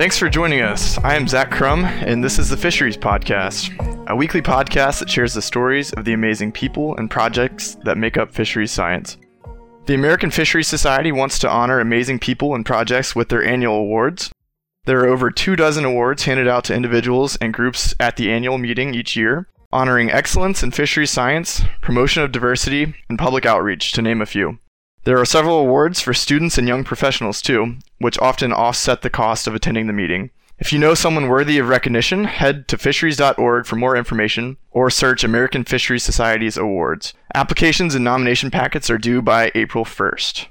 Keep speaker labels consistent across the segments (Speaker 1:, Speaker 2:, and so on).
Speaker 1: Thanks for joining us. I am Zach Crum, and this is the Fisheries Podcast, a weekly podcast that shares the stories of the amazing people and projects that make up fisheries science. The American Fisheries Society wants to honor amazing people and projects with their annual awards. There are over two dozen awards handed out to individuals and groups at the annual meeting each year, honoring excellence in fisheries science, promotion of diversity, and public outreach, to name a few. There are several awards for students and young professionals too, which often offset the cost of attending the meeting. If you know someone worthy of recognition, head to fisheries.org for more information or search American Fisheries Society's awards. Applications and nomination packets are due by April 1st.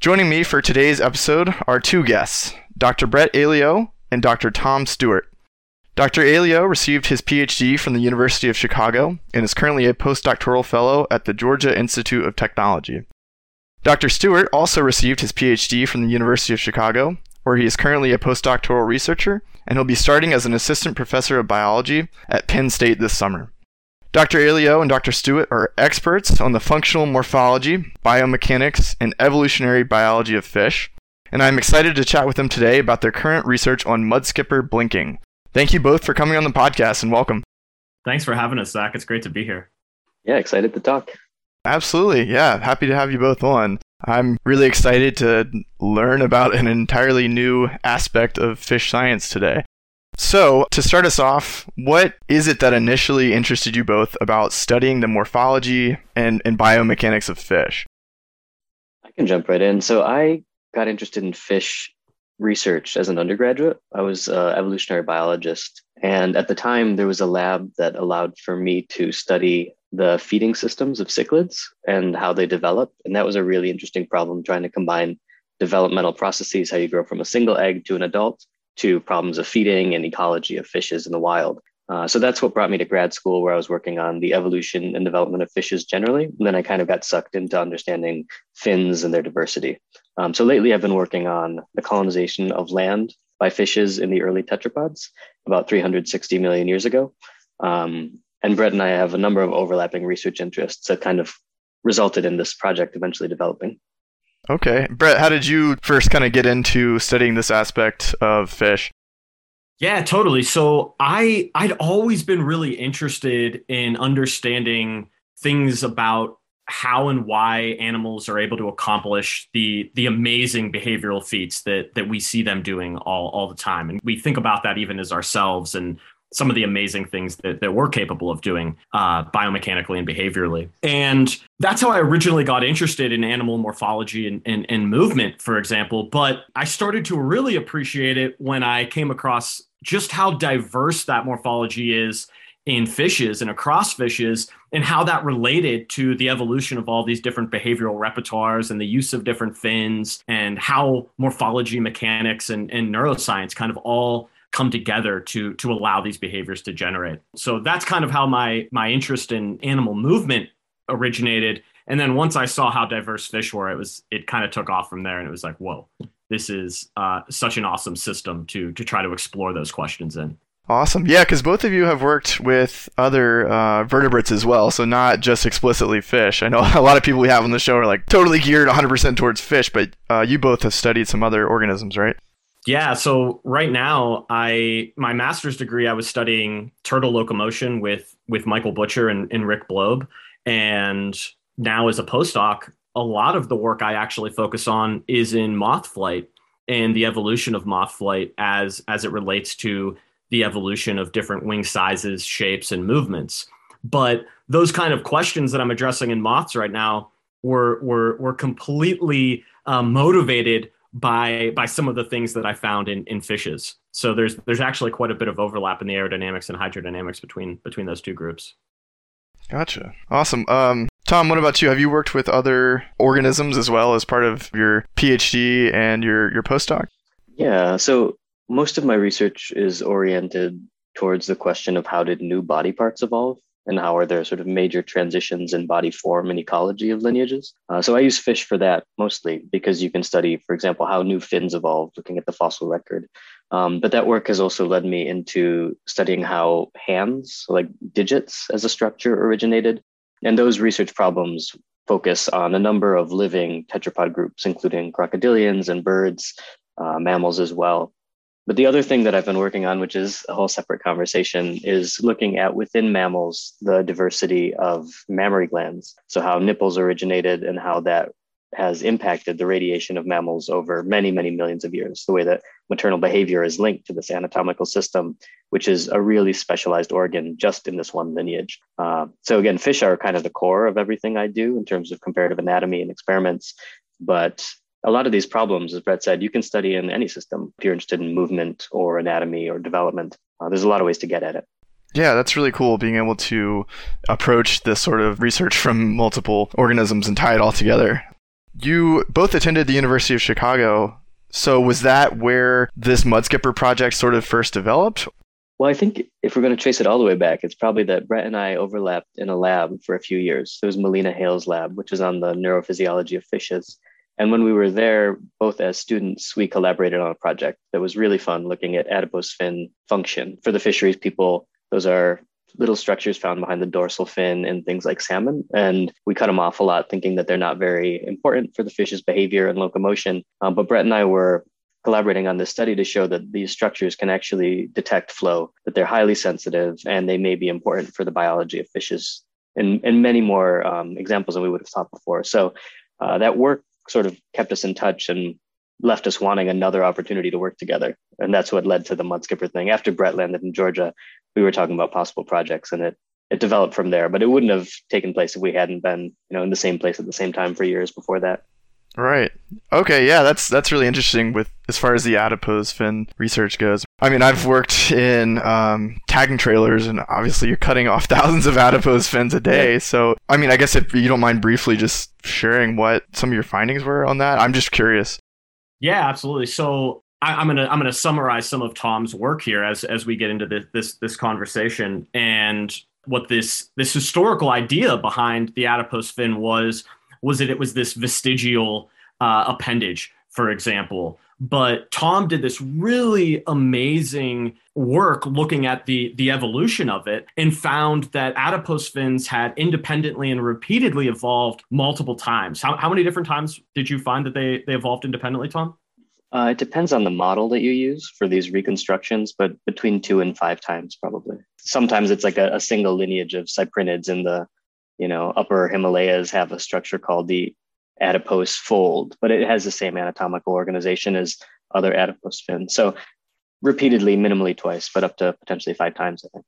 Speaker 1: Joining me for today's episode are two guests, Dr. Brett Aiello and Dr. Tom Stewart. Dr. Aiello received his PhD from the University of Chicago and is currently a postdoctoral fellow at the Georgia Institute of Technology. Dr. Stewart also received his PhD from the University of Chicago, where he is currently a postdoctoral researcher, and he'll be starting as an assistant professor of biology at Penn State this summer. Dr. Aiello and Dr. Stewart are experts on the functional morphology, biomechanics, and evolutionary biology of fish, and I'm excited to chat with them today about their current research on mudskipper blinking. Thank you both for coming on the podcast and welcome.
Speaker 2: Thanks for having us, Zach. It's great to be here.
Speaker 3: Yeah, excited to talk.
Speaker 1: Absolutely. Yeah. Happy to have you both on. I'm really excited to learn about an entirely new aspect of fish science today. So, to start us off, what is it that initially interested you both about studying the morphology and, and biomechanics of fish?
Speaker 3: I can jump right in. So, I got interested in fish research as an undergraduate. I was an evolutionary biologist. And at the time, there was a lab that allowed for me to study the feeding systems of cichlids and how they develop. And that was a really interesting problem trying to combine developmental processes, how you grow from a single egg to an adult, to problems of feeding and ecology of fishes in the wild. Uh, so that's what brought me to grad school, where I was working on the evolution and development of fishes generally. And then I kind of got sucked into understanding fins and their diversity. Um, so lately, I've been working on the colonization of land by fishes in the early tetrapods about 360 million years ago. Um, and Brett and I have a number of overlapping research interests that kind of resulted in this project eventually developing.
Speaker 1: Okay. Brett, how did you first kind of get into studying this aspect of fish?
Speaker 2: Yeah, totally. So I I'd always been really interested in understanding things about how and why animals are able to accomplish the the amazing behavioral feats that that we see them doing all all the time and we think about that even as ourselves and some of the amazing things that, that we're capable of doing uh, biomechanically and behaviorally. And that's how I originally got interested in animal morphology and, and, and movement, for example. But I started to really appreciate it when I came across just how diverse that morphology is in fishes and across fishes and how that related to the evolution of all these different behavioral repertoires and the use of different fins and how morphology mechanics and, and neuroscience kind of all come together to to allow these behaviors to generate. So that's kind of how my my interest in animal movement originated. And then once I saw how diverse fish were, it was it kind of took off from there, and it was like, whoa, this is uh, such an awesome system to to try to explore those questions in.
Speaker 1: Awesome. Yeah, because both of you have worked with other uh, vertebrates as well, so not just explicitly fish. I know a lot of people we have on the show are like totally geared 100% towards fish, but uh, you both have studied some other organisms, right?
Speaker 2: Yeah, so right now I my master's degree I was studying turtle locomotion with with Michael Butcher and, and Rick Blob. And now as a postdoc, a lot of the work I actually focus on is in moth flight and the evolution of moth flight as as it relates to the evolution of different wing sizes, shapes, and movements. But those kind of questions that I'm addressing in moths right now were were were completely uh, motivated by by some of the things that I found in in fishes. So there's there's actually quite a bit of overlap in the aerodynamics and hydrodynamics between between those two groups.
Speaker 1: Gotcha. Awesome. Um, Tom, what about you? Have you worked with other organisms as well as part of your PhD and your your postdoc?
Speaker 3: Yeah. So most of my research is oriented towards the question of how did new body parts evolve and how are there sort of major transitions in body form and ecology of lineages. Uh, so I use fish for that mostly because you can study, for example, how new fins evolved looking at the fossil record. Um, but that work has also led me into studying how hands, like digits as a structure, originated. And those research problems focus on a number of living tetrapod groups, including crocodilians and birds, uh, mammals as well. But the other thing that I've been working on, which is a whole separate conversation, is looking at within mammals the diversity of mammary glands. So, how nipples originated and how that has impacted the radiation of mammals over many, many millions of years. The way that maternal behavior is linked to this anatomical system, which is a really specialized organ just in this one lineage. Uh, so, again, fish are kind of the core of everything I do in terms of comparative anatomy and experiments. But a lot of these problems, as Brett said, you can study in any system if you're interested in movement or anatomy or development. Uh, there's a lot of ways to get at it.
Speaker 1: Yeah, that's really cool being able to approach this sort of research from multiple organisms and tie it all together. You both attended the University of Chicago. So was that where this Mudskipper project sort of first developed?
Speaker 3: Well, I think if we're going to trace it all the way back, it's probably that Brett and I overlapped in a lab for a few years. It was Melina Hale's lab, which is on the neurophysiology of fishes. And when we were there, both as students, we collaborated on a project that was really fun looking at adipose fin function. For the fisheries people, those are little structures found behind the dorsal fin and things like salmon. And we cut them off a lot, thinking that they're not very important for the fish's behavior and locomotion. Um, but Brett and I were collaborating on this study to show that these structures can actually detect flow, that they're highly sensitive, and they may be important for the biology of fishes, and, and many more um, examples than we would have thought before. So uh, that work sort of kept us in touch and left us wanting another opportunity to work together. And that's what led to the Mudskipper thing. After Brett landed in Georgia, we were talking about possible projects and it it developed from there. But it wouldn't have taken place if we hadn't been, you know, in the same place at the same time for years before that.
Speaker 1: Right. Okay, yeah, that's that's really interesting with as far as the adipose fin research goes. I mean, I've worked in um, tagging trailers, and obviously you're cutting off thousands of adipose fins a day. So, I mean, I guess if you don't mind briefly just sharing what some of your findings were on that, I'm just curious.
Speaker 2: Yeah, absolutely. So I, am gonna I'm gonna summarize some of Tom's work here as as we get into this this, this conversation and what this this historical idea behind the adipose fin was was that it was this vestigial uh, appendage, for example. But Tom did this really amazing work looking at the the evolution of it and found that adipose fins had independently and repeatedly evolved multiple times. How, how many different times did you find that they, they evolved independently, Tom?
Speaker 3: Uh, it depends on the model that you use for these reconstructions, but between two and five times probably. Sometimes it's like a, a single lineage of cyprinids in the, you know, upper Himalayas have a structure called the adipose fold, but it has the same anatomical organization as other adipose fins. So repeatedly, minimally twice, but up to potentially five times, I think.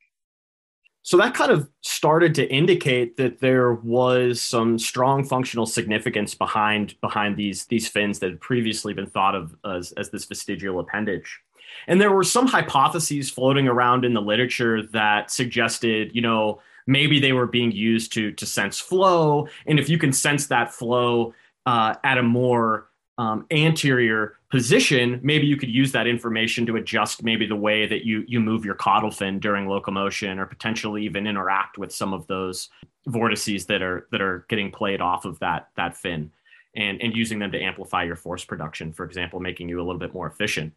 Speaker 2: So that kind of started to indicate that there was some strong functional significance behind behind these these fins that had previously been thought of as, as this vestigial appendage. And there were some hypotheses floating around in the literature that suggested, you know, maybe they were being used to to sense flow, and if you can sense that flow uh, at a more um, anterior position, maybe you could use that information to adjust maybe the way that you you move your caudal fin during locomotion, or potentially even interact with some of those vortices that are that are getting played off of that that fin, and and using them to amplify your force production, for example, making you a little bit more efficient.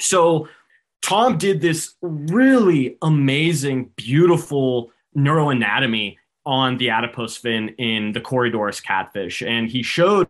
Speaker 2: So Tom did this really amazing, beautiful neuroanatomy on the adipose fin in the Corydoras catfish, and he showed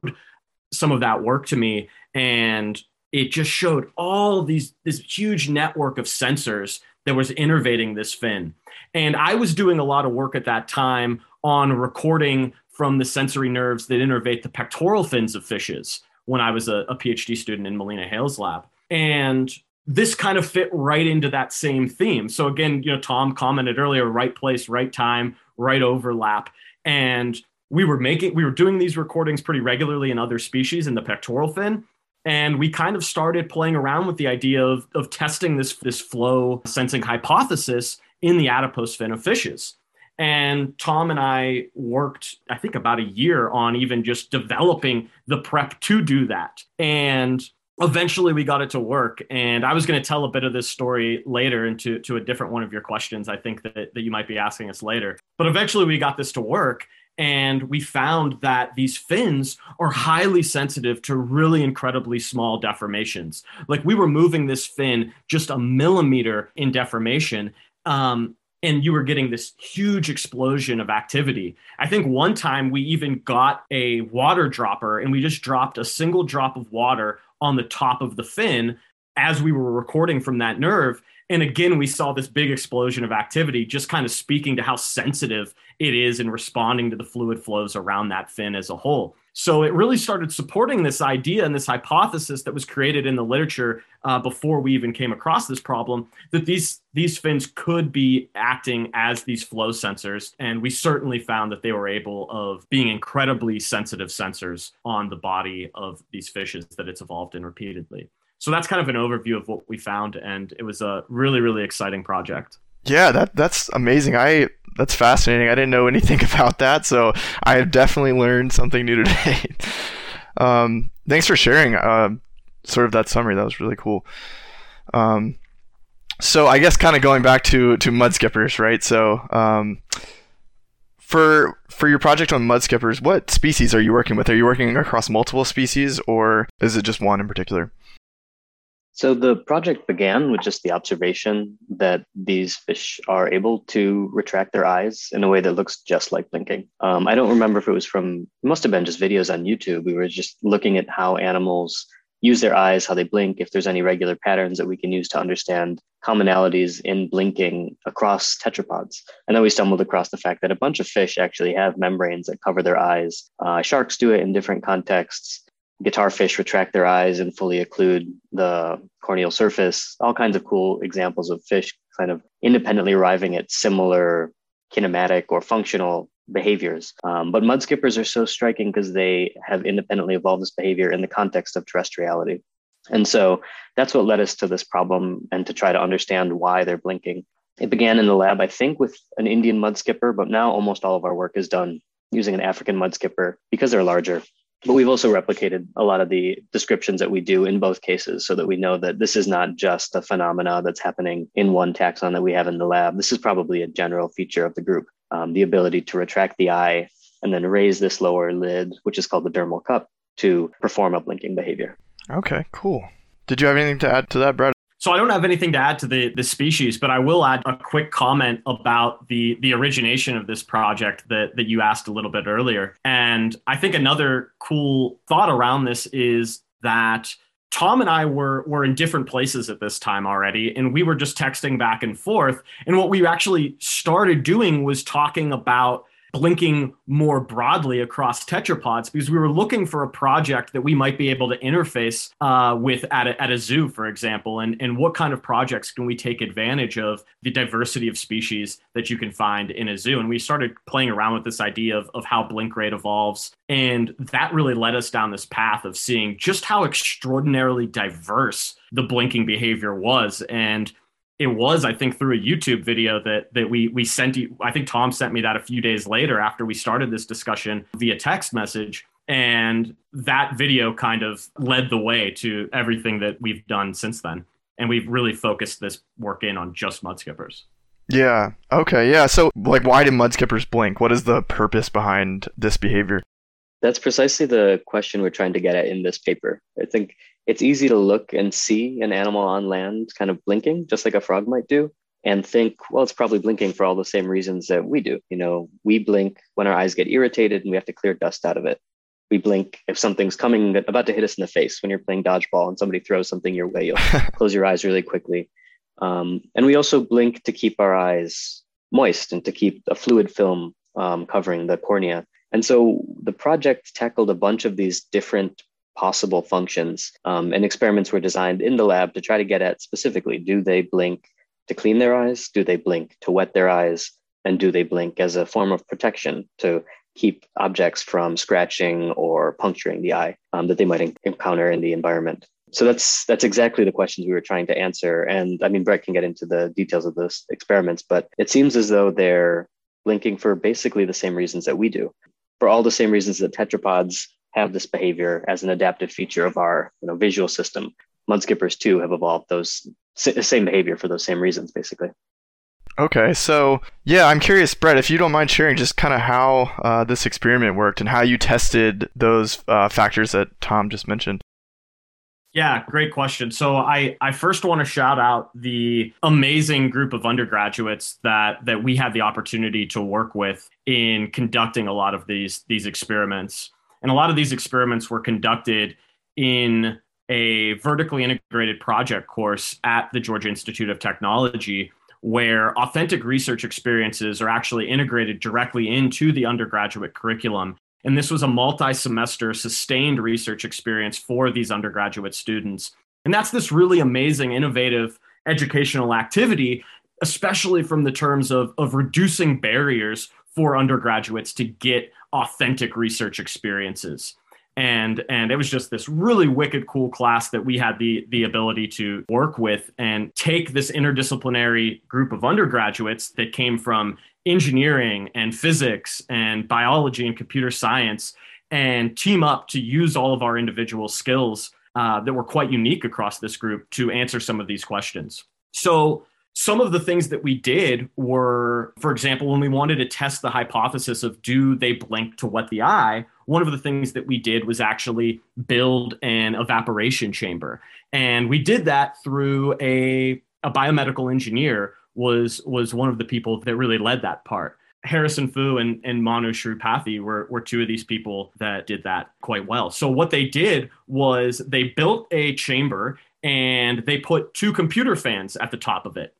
Speaker 2: some of that work to me and it just showed all these this huge network of sensors that was innervating this fin. And i was doing a lot of work at that time on recording from the sensory nerves that innervate the pectoral fins of fishes when i was a, a phd student in melina hale's lab. And this kind of fit right into that same theme. So again you know tom commented earlier right place right time right overlap. And we were making we were doing these recordings pretty regularly in other species in the pectoral fin. And we kind of started playing around with the idea of, of testing this this flow sensing hypothesis in the adipose fin of fishes. And tom and i worked i think about a year on even just developing the prep to do that. And eventually we got it to work and i was going to tell a bit of this story later into to a different one of your questions i think that, that you might be asking us later but eventually we got this to work and we found that these fins are highly sensitive to really incredibly small deformations. Like we were moving this fin just a millimeter in deformation. Um, and you were getting this huge explosion of activity. I think one time we even got a water dropper and we just dropped a single drop of water on the top of the fin as we were recording from that nerve. And again, we saw this big explosion of activity, just kind of speaking to how sensitive it is in responding to the fluid flows around that fin as a whole. So it really started supporting this idea and this hypothesis that was created in the literature uh, before we even came across this problem that these these fins could be acting as these flow sensors, and we certainly found that they were able of being incredibly sensitive sensors on the body of these fishes that it's evolved in repeatedly. So that's kind of an overview of what we found, and it was a really really exciting project.
Speaker 1: Yeah, that that's amazing. I that's fascinating. I didn't know anything about that, so I have definitely learned something new today. um, thanks for sharing uh, sort of that summary. That was really cool. Um, so I guess kind of going back to to mud skippers, right? So um, for for your project on mud skippers, what species are you working with? Are you working across multiple species, or is it just one in particular?
Speaker 3: So the project began with just the observation that these fish are able to retract their eyes in a way that looks just like blinking. Um, I don't remember if it was from, it must have been just videos on YouTube. We were just looking at how animals use their eyes, how they blink, if there's any regular patterns that we can use to understand commonalities in blinking across tetrapods. And then we stumbled across the fact that a bunch of fish actually have membranes that cover their eyes. Uh, sharks do it in different contexts guitarfish retract their eyes and fully occlude the corneal surface, all kinds of cool examples of fish kind of independently arriving at similar kinematic or functional behaviors. Um, but mud skippers are so striking because they have independently evolved this behavior in the context of terrestriality. And so that's what led us to this problem and to try to understand why they're blinking. It began in the lab, I think, with an Indian mud skipper, but now almost all of our work is done using an African mud skipper because they're larger but we've also replicated a lot of the descriptions that we do in both cases so that we know that this is not just a phenomena that's happening in one taxon that we have in the lab. This is probably a general feature of the group um, the ability to retract the eye and then raise this lower lid, which is called the dermal cup, to perform a blinking behavior.
Speaker 1: Okay, cool. Did you have anything to add to that, Brad?
Speaker 2: So I don't have anything to add to the the species, but I will add a quick comment about the the origination of this project that that you asked a little bit earlier. And I think another cool thought around this is that Tom and I were were in different places at this time already, and we were just texting back and forth. And what we actually started doing was talking about blinking more broadly across tetrapods because we were looking for a project that we might be able to interface uh, with at a, at a zoo, for example, and, and what kind of projects can we take advantage of the diversity of species that you can find in a zoo. And we started playing around with this idea of, of how blink rate evolves. And that really led us down this path of seeing just how extraordinarily diverse the blinking behavior was. And it was i think through a youtube video that that we we sent you i think tom sent me that a few days later after we started this discussion via text message. And that video kind of led the way to everything that we've done since then. And we've really focused this work in on just mud skippers
Speaker 1: yeah. Okay. Yeah. So like why do mud skippers blink? What is the purpose behind this behavior
Speaker 3: that's precisely the question we're trying to get at in this paper i think it's easy to look and see an animal on land kind of blinking, just like a frog might do, and think, well, it's probably blinking for all the same reasons that we do. You know, we blink when our eyes get irritated and we have to clear dust out of it. We blink if something's coming about to hit us in the face when you're playing dodgeball and somebody throws something your way, you'll close your eyes really quickly. Um, and we also blink to keep our eyes moist and to keep a fluid film um, covering the cornea. And so the project tackled a bunch of these different possible functions. Um, and experiments were designed in the lab to try to get at specifically do they blink to clean their eyes? Do they blink to wet their eyes? And do they blink as a form of protection to keep objects from scratching or puncturing the eye um, that they might encounter in the environment? So that's that's exactly the questions we were trying to answer. And I mean, Brett can get into the details of those experiments, but it seems as though they're blinking for basically the same reasons that we do, for all the same reasons that tetrapods have this behavior as an adaptive feature of our you know, visual system. Mudskippers too have evolved those same behavior for those same reasons, basically.
Speaker 1: Okay, so yeah, I'm curious, Brett, if you don't mind sharing just kind of how uh, this experiment worked and how you tested those uh, factors that Tom just mentioned.
Speaker 2: Yeah, great question. So I, I first want to shout out the amazing group of undergraduates that that we had the opportunity to work with in conducting a lot of these these experiments. And a lot of these experiments were conducted in a vertically integrated project course at the Georgia Institute of Technology where authentic research experiences are actually integrated directly into the undergraduate curriculum. And this was a multi semester sustained research experience for these undergraduate students. And that's this really amazing, innovative educational activity, especially from the terms of, of reducing barriers for undergraduates to get authentic research experiences and and it was just this really wicked cool class that we had the the ability to work with and take this interdisciplinary group of undergraduates that came from engineering and physics and biology and computer science and team up to use all of our individual skills uh, that were quite unique across this group to answer some of these questions so some of the things that we did were, for example, when we wanted to test the hypothesis of do they blink to what the eye, one of the things that we did was actually build an evaporation chamber. And we did that through a, a biomedical engineer was was one of the people that really led that part. Harrison Fu and, and Manu Shripathy were, were two of these people that did that quite well. So what they did was they built a chamber and they put two computer fans at the top of it.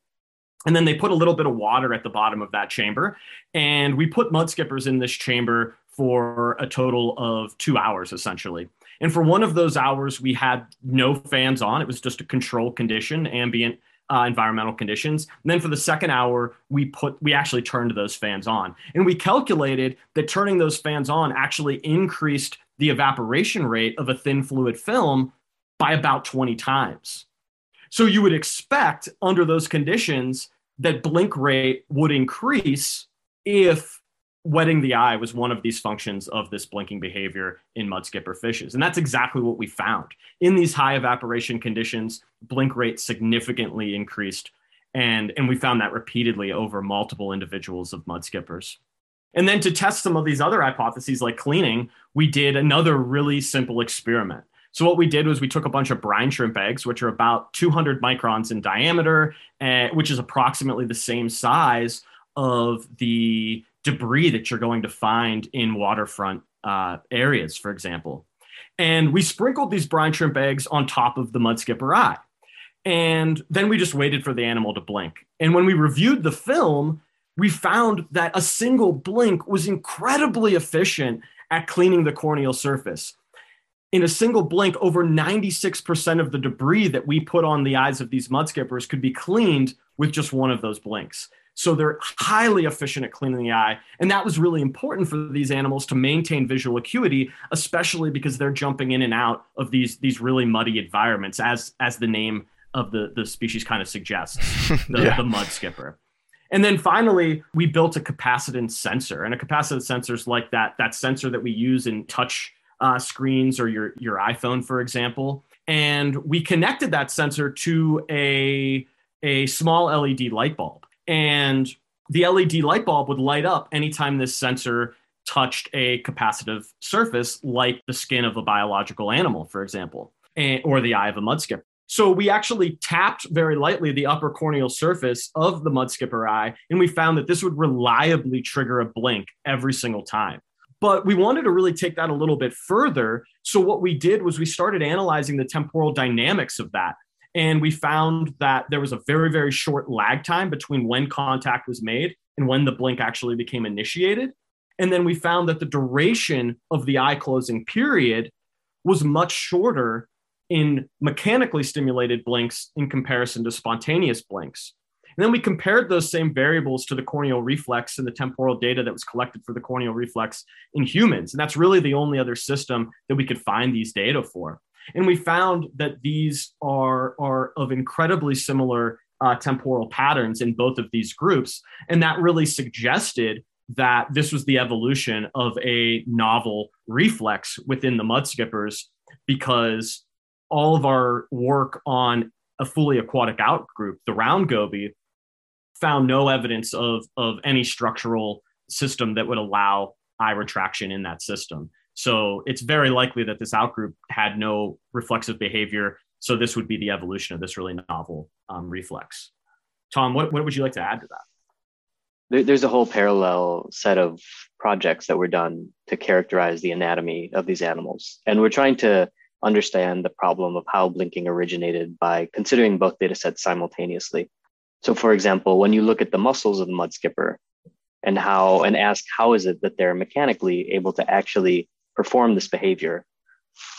Speaker 2: And then they put a little bit of water at the bottom of that chamber. And we put mud skippers in this chamber for a total of two hours, essentially. And for one of those hours, we had no fans on. It was just a control condition, ambient uh, environmental conditions. And then for the second hour, we put we actually turned those fans on, and we calculated that turning those fans on actually increased the evaporation rate of a thin fluid film by about 20 times. So you would expect under those conditions that blink rate would increase if wetting the eye was one of these functions of this blinking behavior in mudskipper fishes. And that's exactly what we found. In these high evaporation conditions, blink rate significantly increased. And, and we found that repeatedly over multiple individuals of mudskippers. And then to test some of these other hypotheses like cleaning, we did another really simple experiment. So what we did was we took a bunch of brine shrimp eggs, which are about 200 microns in diameter, uh, which is approximately the same size of the debris that you're going to find in waterfront uh, areas, for example. And we sprinkled these brine shrimp eggs on top of the mudskipper eye. And then we just waited for the animal to blink. And when we reviewed the film, we found that a single blink was incredibly efficient at cleaning the corneal surface in a single blink, over 96% of the debris that we put on the eyes of these mudskippers could be cleaned with just one of those blinks. So they're highly efficient at cleaning the eye. And that was really important for these animals to maintain visual acuity, especially because they're jumping in and out of these, these really muddy environments, as, as the name of the, the species kind of suggests, the, yeah. the mud skipper. And then finally, we built a capacitance sensor. And a capacitance sensor is like that, that sensor that we use in touch uh, screens or your your iPhone, for example. And we connected that sensor to a a small LED light bulb, and the LED light bulb would light up anytime this sensor touched a capacitive surface, like the skin of a biological animal, for example, or the eye of a mudskipper. So we actually tapped very lightly the upper corneal surface of the mudskipper eye, and we found that this would reliably trigger a blink every single time. But we wanted to really take that a little bit further. So, what we did was we started analyzing the temporal dynamics of that. And we found that there was a very, very short lag time between when contact was made and when the blink actually became initiated. And then we found that the duration of the eye closing period was much shorter in mechanically stimulated blinks in comparison to spontaneous blinks. And then we compared those same variables to the corneal reflex and the temporal data that was collected for the corneal reflex in humans. And that's really the only other system that we could find these data for. And we found that these are, are of incredibly similar uh, temporal patterns in both of these groups. And that really suggested that this was the evolution of a novel reflex within the mudskippers because all of our work on a fully aquatic outgroup, the round goby, found no evidence of of any structural system that would allow eye retraction in that system. So it's very likely that this outgroup had no reflexive behavior. So this would be the evolution of this really novel um, reflex. Tom, what, what would you like to add to that?
Speaker 3: There's a whole parallel set of projects that were done to characterize the anatomy of these animals. And we're trying to understand the problem of how blinking originated by considering both data sets simultaneously. So, for example, when you look at the muscles of the mud skipper and how and ask how is it that they're mechanically able to actually perform this behavior,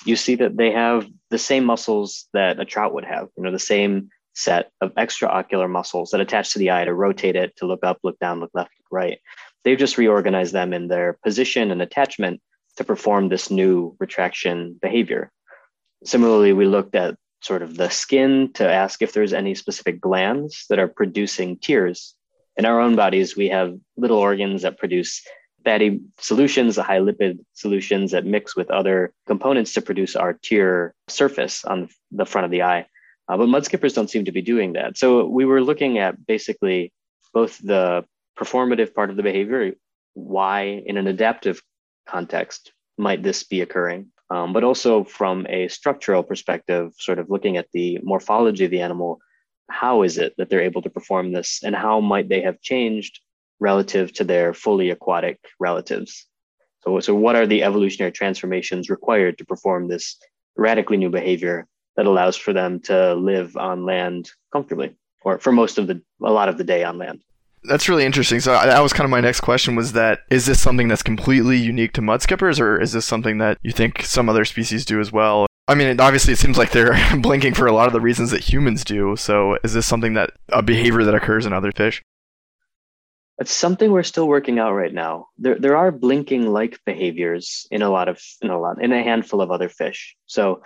Speaker 3: you see that they have the same muscles that a trout would have, you know, the same set of extraocular muscles that attach to the eye to rotate it, to look up, look down, look left, look right. They've just reorganized them in their position and attachment to perform this new retraction behavior. Similarly, we looked at sort of the skin to ask if there's any specific glands that are producing tears. In our own bodies, we have little organs that produce fatty solutions, the high lipid solutions that mix with other components to produce our tear surface on the front of the eye. Uh, but mudskippers don't seem to be doing that. So we were looking at basically both the performative part of the behavior, why in an adaptive context might this be occurring, um, but also from a structural perspective, sort of looking at the morphology of the animal, how is it that they're able to perform this and how might they have changed relative to their fully aquatic relatives? So, so what are the evolutionary transformations required to perform this radically new behavior that allows for them to live on land comfortably or for most of the a lot of the day on land
Speaker 1: that's really interesting. So that was kind of my next question was that is this something that's completely unique to mudskippers or is this something that you think some other species do as well? I mean, obviously it seems like they're blinking for a lot of the reasons that humans do. So is this something that a behavior that occurs in other fish?
Speaker 3: It's something we're still working out right now. There, there are blinking like behaviors in a lot of in a lot in a handful of other fish. So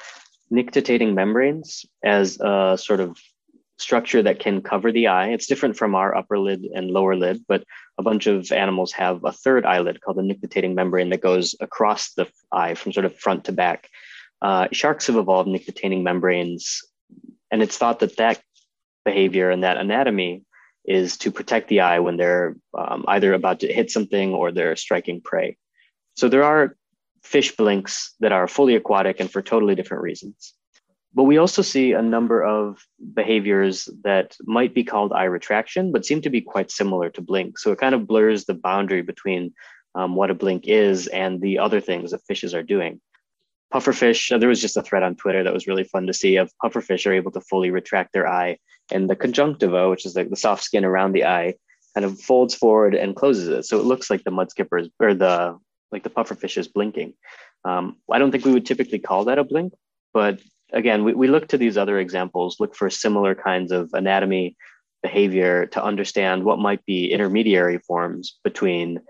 Speaker 3: nictitating membranes as a sort of structure that can cover the eye. It's different from our upper lid and lower lid, but a bunch of animals have a third eyelid called the nictitating membrane that goes across the eye from sort of front to back. Uh, sharks have evolved nictitating membranes, and it's thought that that behavior and that anatomy is to protect the eye when they're um, either about to hit something or they're striking prey. So there are fish blinks that are fully aquatic and for totally different reasons. But we also see a number of behaviors that might be called eye retraction, but seem to be quite similar to blink. So it kind of blurs the boundary between um, what a blink is and the other things that fishes are doing. Pufferfish, uh, there was just a thread on Twitter that was really fun to see of pufferfish are able to fully retract their eye, and the conjunctiva, which is like the soft skin around the eye, kind of folds forward and closes it. So it looks like the mud skippers or the like the pufferfish is blinking. Um, I don't think we would typically call that a blink, but again, we, we look to these other examples, look for similar kinds of anatomy, behavior to understand what might be intermediary forms between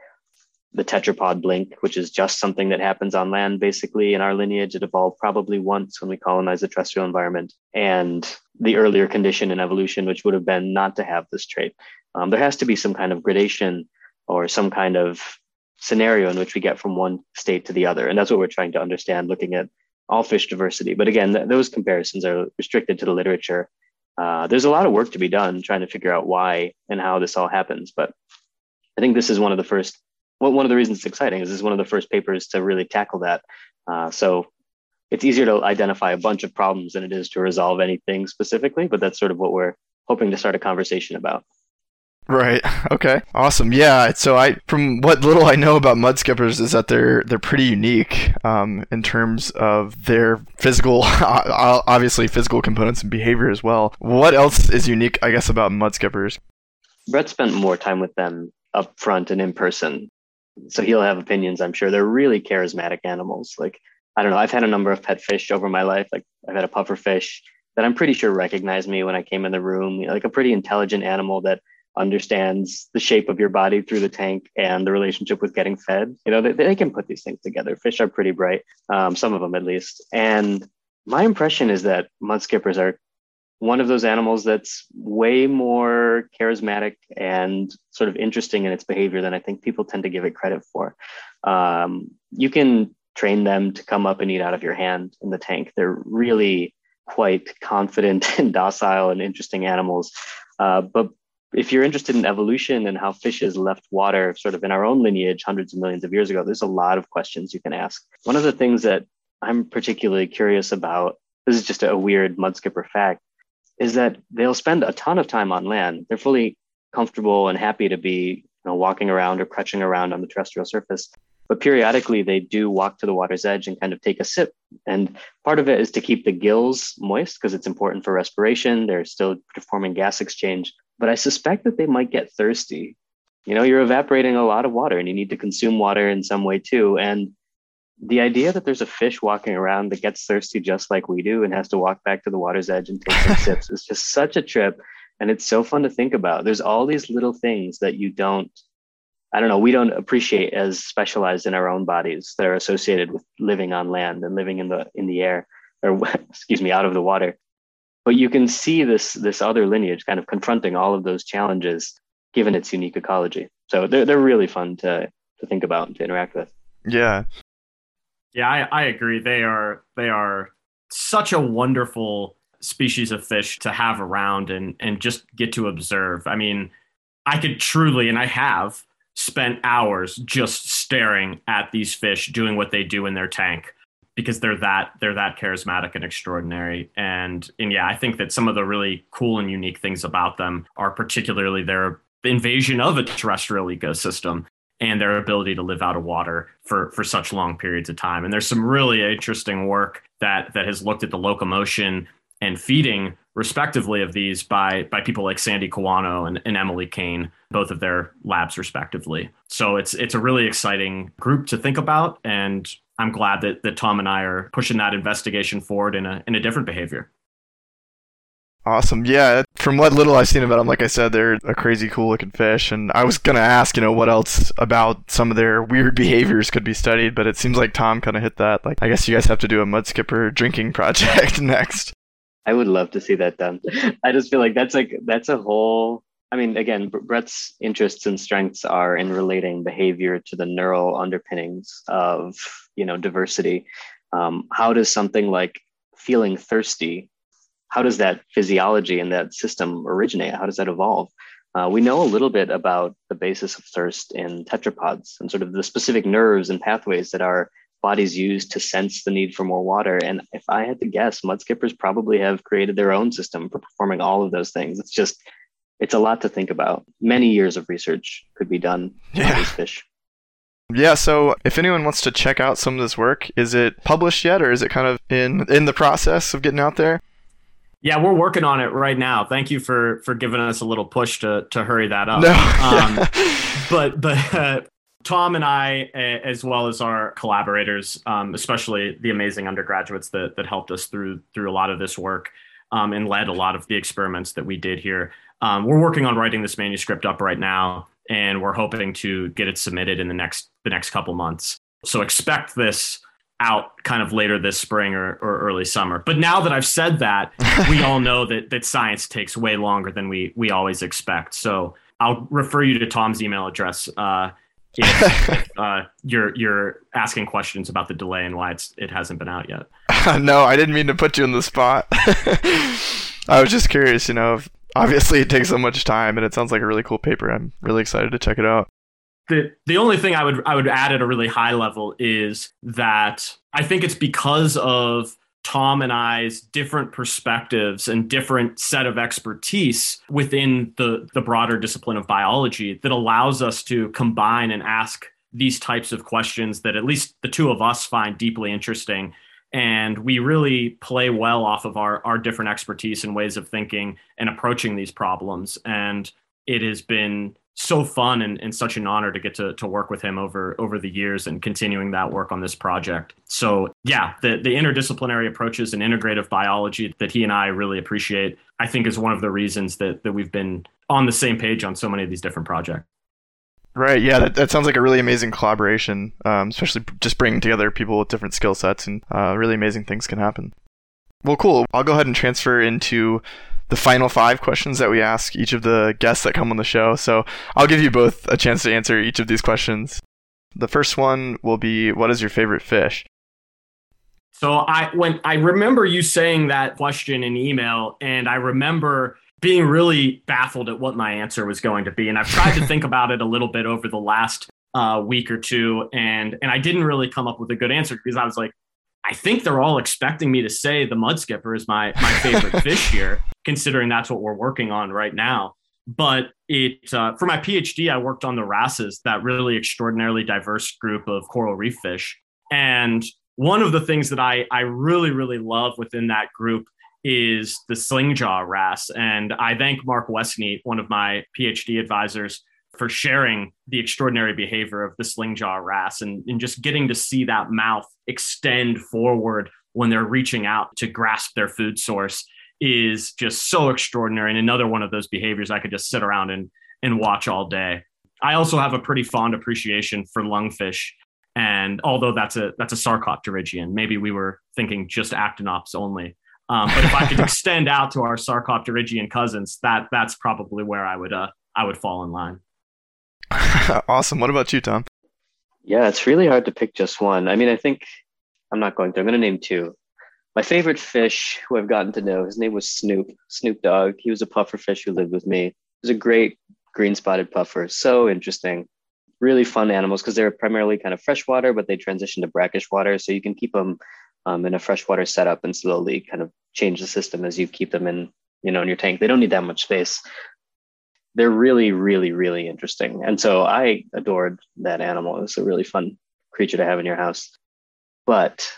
Speaker 3: the tetrapod blink, which is just something that happens on land basically in our lineage. It evolved probably once when we colonized the terrestrial environment, and the earlier condition in evolution, which would have been not to have this trait. Um, there has to be some kind of gradation or some kind of scenario in which we get from one state to the other. And that's what we're trying to understand looking at all fish diversity. But again, th- those comparisons are restricted to the literature. Uh, there's a lot of work to be done trying to figure out why and how this all happens. But I think this is one of the first, well, one of the reasons it's exciting is this is one of the first papers to really tackle that. Uh, so it's easier to identify a bunch of problems than it is to resolve anything specifically, but that's sort of what we're hoping to start a conversation about.
Speaker 1: Right. Okay. Awesome. Yeah. So I, from what little I know about mud skippers, is that they're they're pretty unique um, in terms of their physical, obviously physical components and behavior as well. What else is unique, I guess, about mud skippers?
Speaker 3: Brett spent more time with them up front and in person, so he'll have opinions. I'm sure they're really charismatic animals. Like I don't know. I've had a number of pet fish over my life. Like I've had a puffer fish that I'm pretty sure recognized me when I came in the room. You know, like a pretty intelligent animal that understands the shape of your body through the tank and the relationship with getting fed. You know, they, they can put these things together. Fish are pretty bright, um, some of them at least. And my impression is that mud skippers are one of those animals that's way more charismatic and sort of interesting in its behavior than I think people tend to give it credit for. Um, you can train them to come up and eat out of your hand in the tank. They're really quite confident and docile and interesting animals. Uh, but if you're interested in evolution and how fishes left water sort of in our own lineage hundreds of millions of years ago, there's a lot of questions you can ask. One of the things that I'm particularly curious about, this is just a weird mudskipper fact, is that they'll spend a ton of time on land. They're fully comfortable and happy to be you know, walking around or crutching around on the terrestrial surface. but periodically they do walk to the water's edge and kind of take a sip. And part of it is to keep the gills moist because it's important for respiration. They're still performing gas exchange, but I suspect that they might get thirsty. You know, you're evaporating a lot of water and you need to consume water in some way too. And the idea that there's a fish walking around that gets thirsty just like we do and has to walk back to the water's edge and take some sips is just such a trip. And it's so fun to think about. There's all these little things that you don't, I don't know, we don't appreciate as specialized in our own bodies that are associated with living on land and living in the in the air, or excuse me, out of the water. But you can see this this other lineage kind of confronting all of those challenges given its unique ecology. So they're they're really fun to to think about and to interact with.
Speaker 1: Yeah,
Speaker 2: yeah, I, I agree. They are they are such a wonderful species of fish to have around and and just get to observe. I mean, I could truly, and I have spent hours just staring at these fish doing what they do in their tank because they're that they're that charismatic and extraordinary and and yeah i think that some of the really cool and unique things about them are particularly their invasion of a terrestrial ecosystem and their ability to live out of water for, for such long periods of time. And there's some really interesting work that that has looked at the locomotion and feeding respectively of these by by people like Sandy Kawano and, and Emily Kane, both of their labs respectively. So it's it's a really exciting group to think about and I'm glad that, that Tom and I are pushing that investigation forward in a in a different behavior.
Speaker 1: Awesome. Yeah, from what little I've seen about them, like I said, they're a crazy cool looking fish. And I was going to ask, you know, what else about some of their weird behaviors could be studied, but it seems like Tom kind of hit that. Like, I guess you guys have to do a mud skipper drinking project next.
Speaker 3: I would love to see that done. I just feel like that's like, that's a whole. I mean, again, Brett's interests and strengths are in relating behavior to the neural underpinnings of, you know, diversity. Um, how does something like feeling thirsty how does that physiology and that system originate? How does that evolve? Uh, we know a little bit about the basis of thirst in tetrapods and sort of the specific nerves and pathways that our bodies use to sense the need for more water. And if I had to guess, mudskippers probably have created their own system for performing all of those things. It's just, it's a lot to think about. Many years of research could be done yeah. on these fish.
Speaker 1: Yeah, so if anyone wants to check out some of this work, is it published yet or is it kind of in in the process of getting out there?
Speaker 2: Yeah, we're working on it right now. Thank you for for giving us a little push to to hurry that up. No. um, but but uh, Tom and I, as well as our collaborators, um, especially the amazing undergraduates that that helped us through through a lot of this work um, and led a lot of the experiments that we did here. Um, we're working on writing this manuscript up right now, and we're hoping to get it submitted in the next the next couple months. So expect this out kind of later this spring or, or early summer. But now that I've said that, we all know that that science takes way longer than we we always expect. So I'll refer you to Tom's email address uh, if, uh, you're you're asking questions about the delay and why it's it hasn't been out yet.
Speaker 1: no, I didn't mean to put you in the spot. I was just curious, you know. If, obviously, it takes so much time, and it sounds like a really cool paper. I'm really excited to check it out
Speaker 2: the the only thing I would I would add at a really high level is that I think it's because of Tom and I's different perspectives and different set of expertise within the the broader discipline of biology that allows us to combine and ask these types of questions that at least the two of us find deeply interesting. And we really play well off of our our different expertise and ways of thinking and approaching these problems. And it has been so fun and, and such an honor to get to, to work with him over over the years and continuing that work on this project. So yeah, the, the interdisciplinary approaches and integrative biology that he and I really appreciate, I think is one of the reasons that, that we've been on the same page on so many of these different projects.
Speaker 1: Right. Yeah, that, that sounds like a really amazing collaboration, um, especially just bringing together people with different skill sets and uh, really amazing things can happen. Well, cool. I'll go ahead and transfer into the final five questions that we ask each of the guests that come on the show. So I'll give you both a chance to answer each of these questions. The first one will be What is your favorite fish?
Speaker 2: So I when I remember you saying that question in email, and I remember being really baffled at what my answer was going to be. And I've tried to think about it a little bit over the last uh, week or two, and and I didn't really come up with a good answer because I was like, I think they're all expecting me to say the mud skipper is my my favorite fish here, considering that's what we're working on right now. but it uh, for my PhD, I worked on the wrasses, that really extraordinarily diverse group of coral reef fish. And one of the things that I I really really love within that group is the slingjaw wrasse, and I thank Mark Westneat, one of my PhD advisors, for sharing the extraordinary behavior of the slingjaw wrasse and, and just getting to see that mouth extend forward when they're reaching out to grasp their food source is just so extraordinary and another one of those behaviors I could just sit around and and watch all day. I also have a pretty fond appreciation for lungfish and although that's a that's a sarcopterygian, maybe we were thinking just actinops only. Um, but if I could extend out to our sarcopterygian cousins, that that's probably where I would uh, I would fall in line.
Speaker 1: awesome. What about you, Tom?
Speaker 3: Yeah, it's really hard to pick just one. I mean, I think I'm not going to. I'm going to name two. My favorite fish, who I've gotten to know, his name was Snoop, Snoop Dogg. He was a puffer fish who lived with me. He was a great green spotted puffer. So interesting. Really fun animals because they're primarily kind of freshwater, but they transition to brackish water. So you can keep them um, in a freshwater setup and slowly kind of change the system as you keep them in, you know, in your tank. They don't need that much space. They're really, really, really interesting. And so I adored that animal. It was a really fun creature to have in your house. But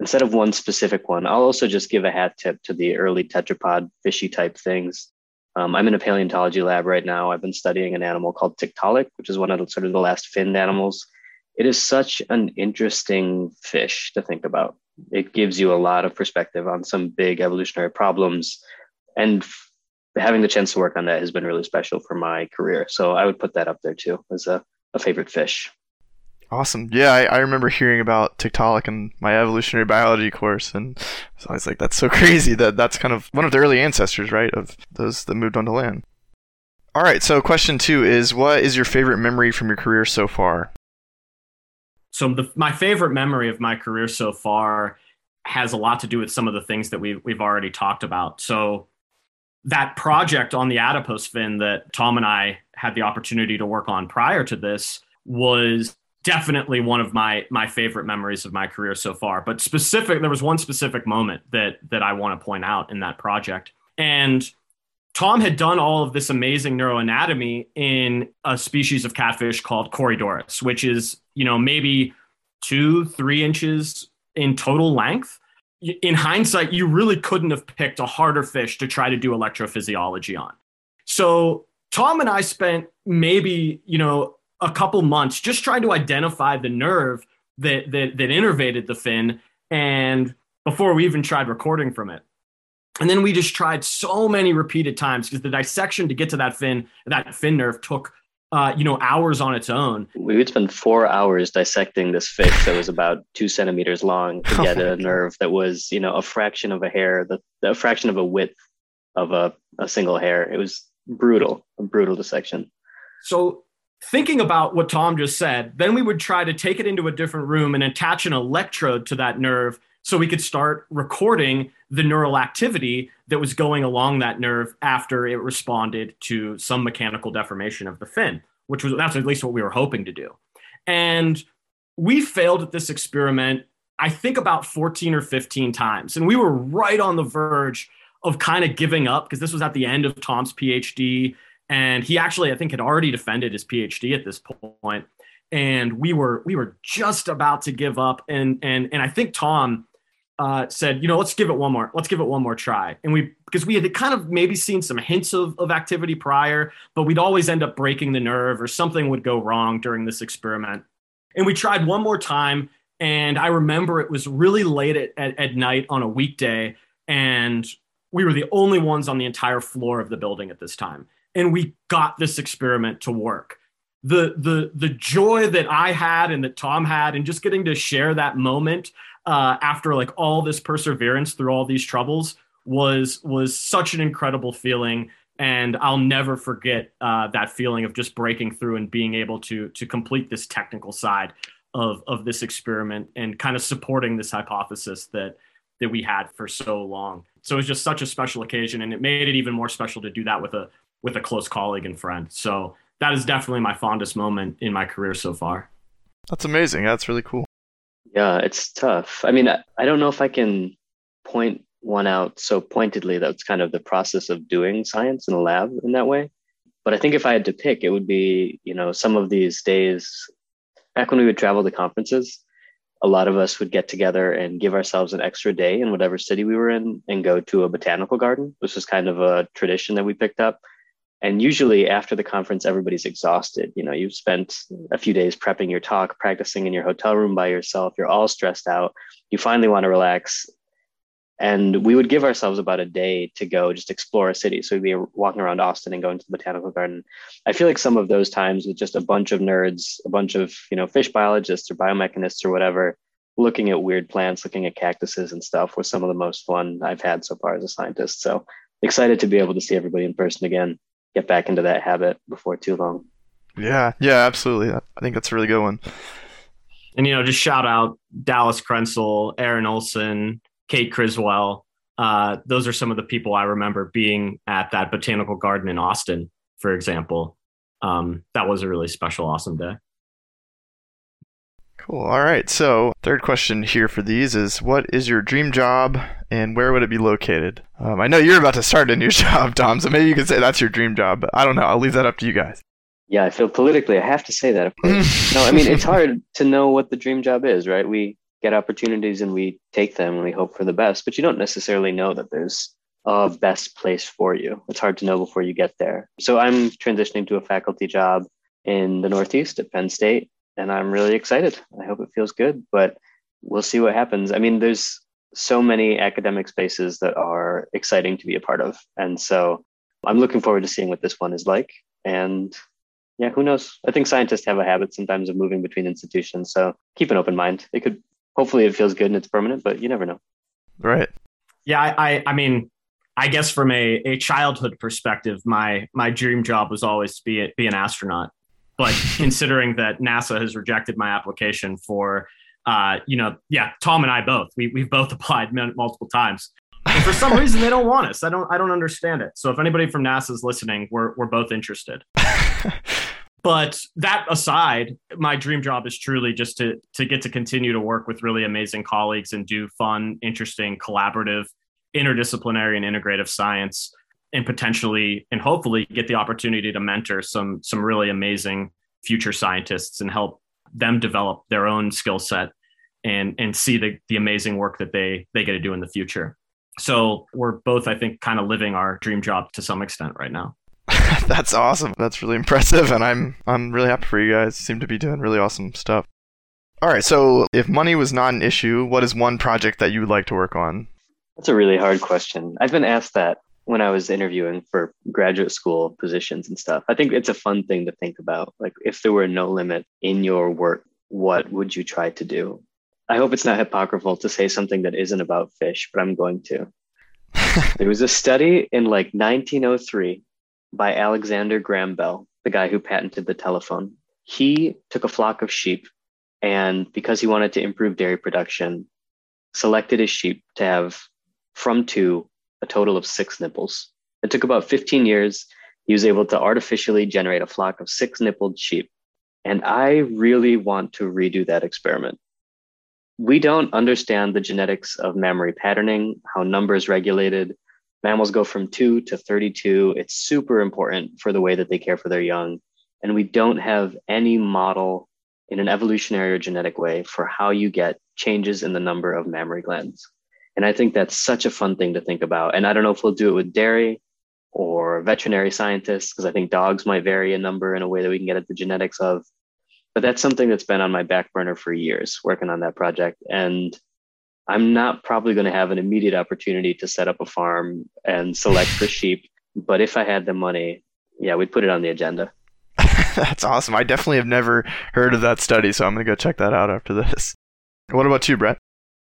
Speaker 3: instead of one specific one, I'll also just give a hat tip to the early tetrapod fishy type things. Um, I'm in a paleontology lab right now. I've been studying an animal called Tiktaalik, which is one of the, sort of the last finned animals. It is such an interesting fish to think about. It gives you a lot of perspective on some big evolutionary problems. And having the chance to work on that has been really special for my career. So I would put that up there too as a, a favorite fish.
Speaker 1: Awesome. Yeah, I, I remember hearing about Tiktaalik in my evolutionary biology course, and so I was like, that's so crazy that that's kind of one of the early ancestors, right, of those that moved onto land. All right, so question two is what is your favorite memory from your career so far?
Speaker 2: So the, my favorite memory of my career so far has a lot to do with some of the things that we've we've already talked about. So that project on the adipose fin that Tom and I had the opportunity to work on prior to this was definitely one of my my favorite memories of my career so far. But specific, there was one specific moment that that I want to point out in that project. And Tom had done all of this amazing neuroanatomy in a species of catfish called Corydoras, which is you know maybe two three inches in total length. In hindsight, you really couldn't have picked a harder fish to try to do electrophysiology on. So Tom and I spent maybe you know a couple months just trying to identify the nerve that that that innervated the fin and before we even tried recording from it and then we just tried so many repeated times because the dissection to get to that fin that fin nerve took uh, you know hours on its own.
Speaker 3: We would spend four hours dissecting this fish that was about two centimeters long to get a nerve that was you know a fraction of a hair the, a fraction of a width of a, a single hair. It was brutal a brutal dissection.
Speaker 2: So thinking about what Tom just said, then we would try to take it into a different room and attach an electrode to that nerve so we could start recording the neural activity that was going along that nerve after it responded to some mechanical deformation of the fin, which was that's at least what we were hoping to do. And we failed at this experiment, I think about 14 or 15 times. And we were right on the verge of kind of giving up because this was at the end of Tom's PhD and he actually I think had already defended his PhD at this point, and we were we were just about to give up, and and and I think Tom uh, said, you know, let's give it one more, let's give it one more try, and we because we had kind of maybe seen some hints of of activity prior, but we'd always end up breaking the nerve or something would go wrong during this experiment, and we tried one more time. And I remember it was really late at, at, at night on a weekday, and we were the only ones on the entire floor of the building at this time and we got this experiment to work. The the the joy that I had and that Tom had, and just getting to share that moment uh, after like all this perseverance through all these troubles was was such an incredible feeling and I'll never forget uh, that feeling of just breaking through and being able to to complete this technical side of of this experiment and kind of supporting this hypothesis that that we had for so long. So it was just such a special occasion, and it made it even more special to do that with a with a close colleague and friend. So that is definitely my fondest moment in my career so far.
Speaker 1: That's amazing. That's really cool.
Speaker 3: Yeah, it's tough. I mean, I, I don't know if I can point one out so pointedly. That's kind of the process of doing science in a lab in that way. But I think if I had to pick, it would be, you know, some of these days back when we would travel to conferences, a lot of us would get together and give ourselves an extra day in whatever city we were in and go to a botanical garden. This was kind of a tradition that we picked up. And usually after the conference, everybody's exhausted. You know, you've spent a few days prepping your talk, practicing in your hotel room by yourself. You're all stressed out. You finally want to relax and we would give ourselves about a day to go just explore a city. So we'd be walking around Austin and going to the botanical garden. I feel like some of those times with just a bunch of nerds, a bunch of, you know, fish biologists or biomechanists or whatever, looking at weird plants, looking at cactuses and stuff was some of the most fun I've had so far as a scientist. So excited to be able to see everybody in person again, get back into that habit before too long.
Speaker 1: Yeah, yeah, absolutely. I think that's a really good one.
Speaker 2: And you know, just shout out Dallas Krentzel, Aaron Olsen, Kate Criswell. Uh, those are some of the people I remember being at that botanical garden in Austin, for example. Um, that was a really special, awesome day.
Speaker 1: Cool. All right. So, third question here for these is what is your dream job and where would it be located? Um, I know you're about to start a new job, Tom, so maybe you could say that's your dream job, but I don't know. I'll leave that up to you guys.
Speaker 3: Yeah, I feel politically I have to say that, of course. no, I mean, it's hard to know what the dream job is, right? We get opportunities and we take them and we hope for the best, but you don't necessarily know that there's a best place for you. It's hard to know before you get there. So I'm transitioning to a faculty job in the Northeast at Penn State, and I'm really excited. I hope it feels good, but we'll see what happens. I mean, there's so many academic spaces that are exciting to be a part of. And so I'm looking forward to seeing what this one is like. And yeah, who knows? I think scientists have a habit sometimes of moving between institutions. So keep an open mind. It could hopefully it feels good and it's permanent, but you never know.
Speaker 1: Right.
Speaker 2: Yeah, I, I, I mean, I guess from a, a childhood perspective, my my dream job was always to be a, be an astronaut. But considering that NASA has rejected my application for, uh, you know, yeah, Tom and I both we we've both applied multiple times. And for some reason, they don't want us. I don't I don't understand it. So if anybody from NASA is listening, we're we're both interested. but that aside my dream job is truly just to to get to continue to work with really amazing colleagues and do fun interesting collaborative interdisciplinary and integrative science and potentially and hopefully get the opportunity to mentor some some really amazing future scientists and help them develop their own skill set and and see the the amazing work that they they get to do in the future so we're both i think kind of living our dream job to some extent right now
Speaker 1: That's awesome. That's really impressive, and I'm I'm really happy for you guys. You seem to be doing really awesome stuff. All right, so if money was not an issue, what is one project that you would like to work on?
Speaker 3: That's a really hard question. I've been asked that when I was interviewing for graduate school positions and stuff. I think it's a fun thing to think about. Like, if there were no limit in your work, what would you try to do? I hope it's not hypocritical to say something that isn't about fish, but I'm going to. there was a study in like 1903 by Alexander Graham Bell, the guy who patented the telephone. He took a flock of sheep and because he wanted to improve dairy production, selected his sheep to have from two a total of six nipples. It took about 15 years. He was able to artificially generate a flock of six nippled sheep. And I really want to redo that experiment. We don't understand the genetics of mammary patterning, how numbers regulated, Mammals go from two to 32. It's super important for the way that they care for their young. And we don't have any model in an evolutionary or genetic way for how you get changes in the number of mammary glands. And I think that's such a fun thing to think about. And I don't know if we'll do it with dairy or veterinary scientists, because I think dogs might vary in number in a way that we can get at the genetics of. But that's something that's been on my back burner for years, working on that project. And I'm not probably going to have an immediate opportunity to set up a farm and select for sheep. But if I had the money, yeah, we'd put it on the agenda.
Speaker 1: That's awesome. I definitely have never heard of that study, so I'm going to go check that out after this. What about you, Brett?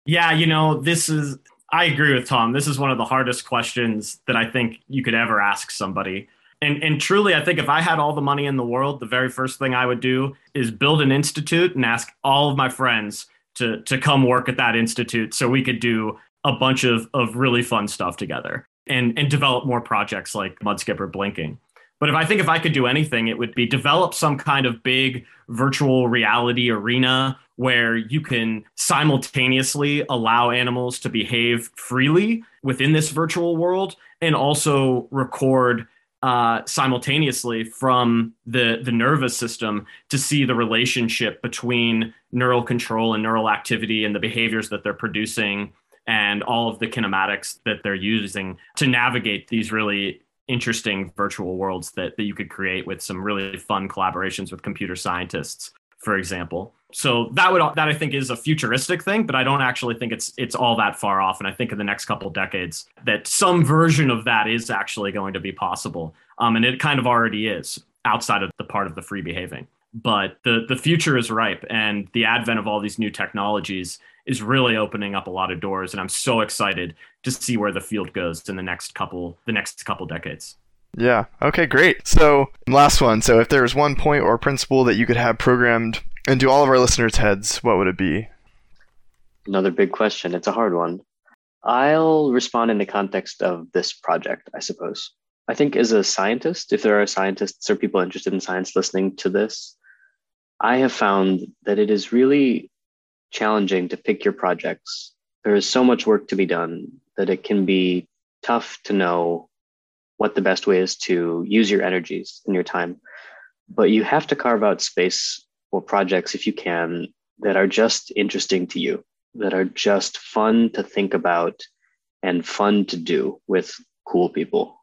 Speaker 2: Yeah, you know, this is, I agree with Tom. This is one of the hardest questions that I think you could ever ask somebody. And, and truly, I think if I had all the money in the world, the very first thing I would do is build an institute and ask all of my friends to to come work at that institute so we could do a bunch of of really fun stuff together and and develop more projects like Mudskipper Blinking. But if I think if I could do anything, it would be develop some kind of big virtual reality arena where you can simultaneously allow animals to behave freely within this virtual world and also record uh, simultaneously from the the nervous system to see the relationship between neural control and neural activity and the behaviors that they're producing and all of the kinematics that they're using to navigate these really interesting virtual worlds that, that you could create with some really fun collaborations with computer scientists for example so that would that I think is a futuristic thing, but I don't actually think it's it's all that far off. And I think in the next couple decades that some version of that is actually going to be possible. Um, and it kind of already is outside of the part of the free behaving. But the the future is ripe, and the advent of all these new technologies is really opening up a lot of doors. And I'm so excited to see where the field goes in the next couple the next couple decades.
Speaker 1: Yeah. Okay, great. So, last one. So, if there was one point or principle that you could have programmed into all of our listeners' heads, what would it be?
Speaker 3: Another big question. It's a hard one. I'll respond in the context of this project, I suppose. I think as a scientist, if there are scientists or people interested in science listening to this, I have found that it is really challenging to pick your projects. There is so much work to be done that it can be tough to know what the best way is to use your energies and your time. But you have to carve out space or projects, if you can, that are just interesting to you, that are just fun to think about and fun to do with cool people.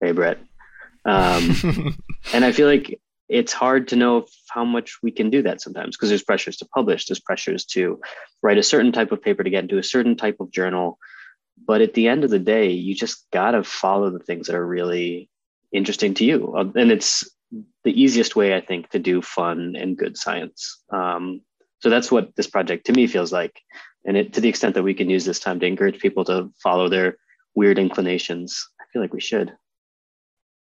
Speaker 3: Hey, Brett. Um, and I feel like it's hard to know how much we can do that sometimes because there's pressures to publish, there's pressures to write a certain type of paper to get into a certain type of journal but at the end of the day you just got to follow the things that are really interesting to you. Uh, and it's the easiest way i think to do fun and good science. Um, so that's what this project to me feels like. And it, to the extent that we can use this time to encourage people to follow their weird inclinations i feel like we should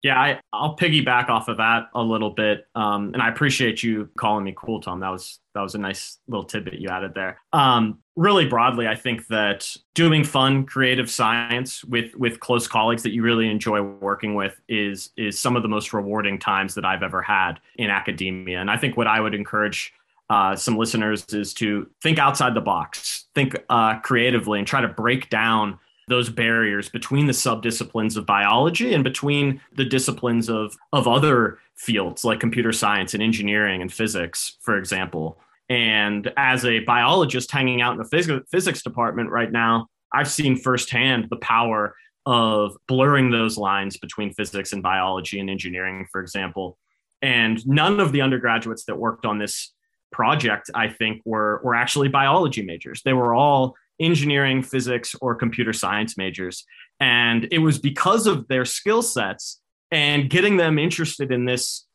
Speaker 2: yeah, I, I'll piggyback off of that a little bit, um, and I appreciate you calling me cool, Tom. That was that was a nice little tidbit you added there. Um, really broadly, I think that doing fun, creative science with with close colleagues that you really enjoy working with is is some of the most rewarding times that I've ever had in academia. And I think what I would encourage uh, some listeners is to think outside the box, think uh, creatively, and try to break down those barriers between the subdisciplines of biology and between the disciplines of, of other fields like computer science and engineering and physics, for example. And as a biologist hanging out in the phys- physics department right now, I've seen firsthand the power of blurring those lines between physics and biology and engineering, for example. And none of the undergraduates that worked on this project, I think, were, were actually biology majors. They were all engineering, physics, or computer science majors. And it was because of their skill sets and getting them interested in this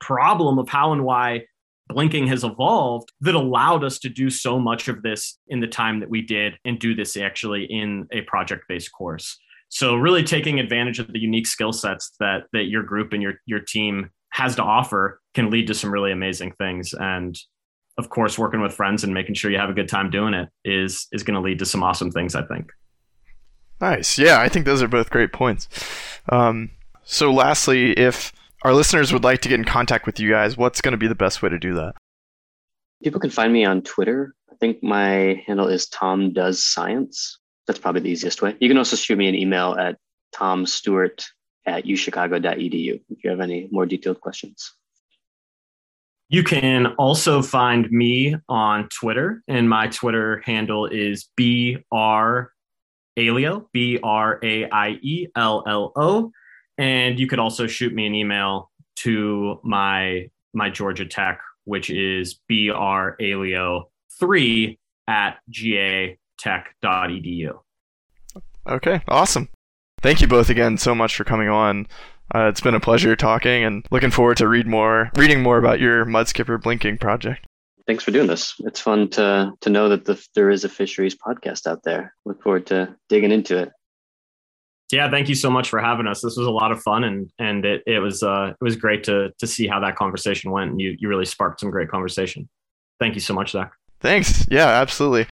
Speaker 2: problem of how and why blinking has evolved that allowed us to do so much of this in the time that we did and do this actually in a project based course. So really taking advantage of the unique skill sets that that your group and your your team has to offer can lead to some really amazing things and of course, working with friends and making sure you have a good time doing it is is going to lead to some awesome things. I think.
Speaker 1: Nice. Yeah, I think those are both great points. Um, so, lastly, if our listeners would like to get in contact with you guys, what's going to be the best way to do that?
Speaker 3: People can find me on Twitter. I think my handle is Tom Does Science. That's probably the easiest way. You can also shoot me an email at tomstewart at uchicago.edu if you have any more detailed questions.
Speaker 2: You can also find me on Twitter, and my Twitter handle is BR braiello, B R A I E L L O. And you could also shoot me an email to my my Georgia Tech, which is braiello3 at gatech.edu.
Speaker 1: Okay, awesome. Thank you both again so much for coming on. Uh, it's been a pleasure talking and looking forward to read more, reading more about your Mudskipper Blinking project.
Speaker 3: Thanks for doing this. It's fun to to know that the, there is a fisheries podcast out there. Look forward to digging into it.
Speaker 2: Yeah, thank you so much for having us. This was a lot of fun, and and it, it was uh, it was great to to see how that conversation went. And you you really sparked some great conversation. Thank you so much, Zach.
Speaker 1: Thanks. Yeah, absolutely.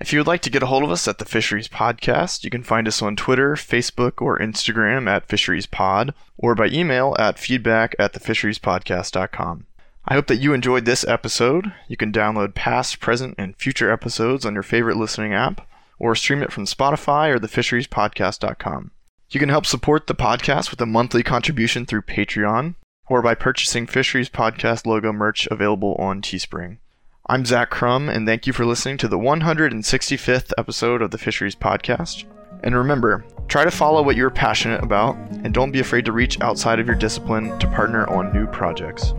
Speaker 1: If you would like to get a hold of us at the Fisheries Podcast, you can find us on Twitter, Facebook, or Instagram at Fisheries Pod, or by email at feedback at thefisheriespodcast.com. I hope that you enjoyed this episode. You can download past, present, and future episodes on your favorite listening app, or stream it from Spotify or thefisheriespodcast.com. You can help support the podcast with a monthly contribution through Patreon or by purchasing Fisheries Podcast logo merch available on Teespring. I'm Zach Crum, and thank you for listening to the 165th episode of the Fisheries Podcast. And remember, try to follow what you're passionate about, and don't be afraid to reach outside of your discipline to partner on new projects.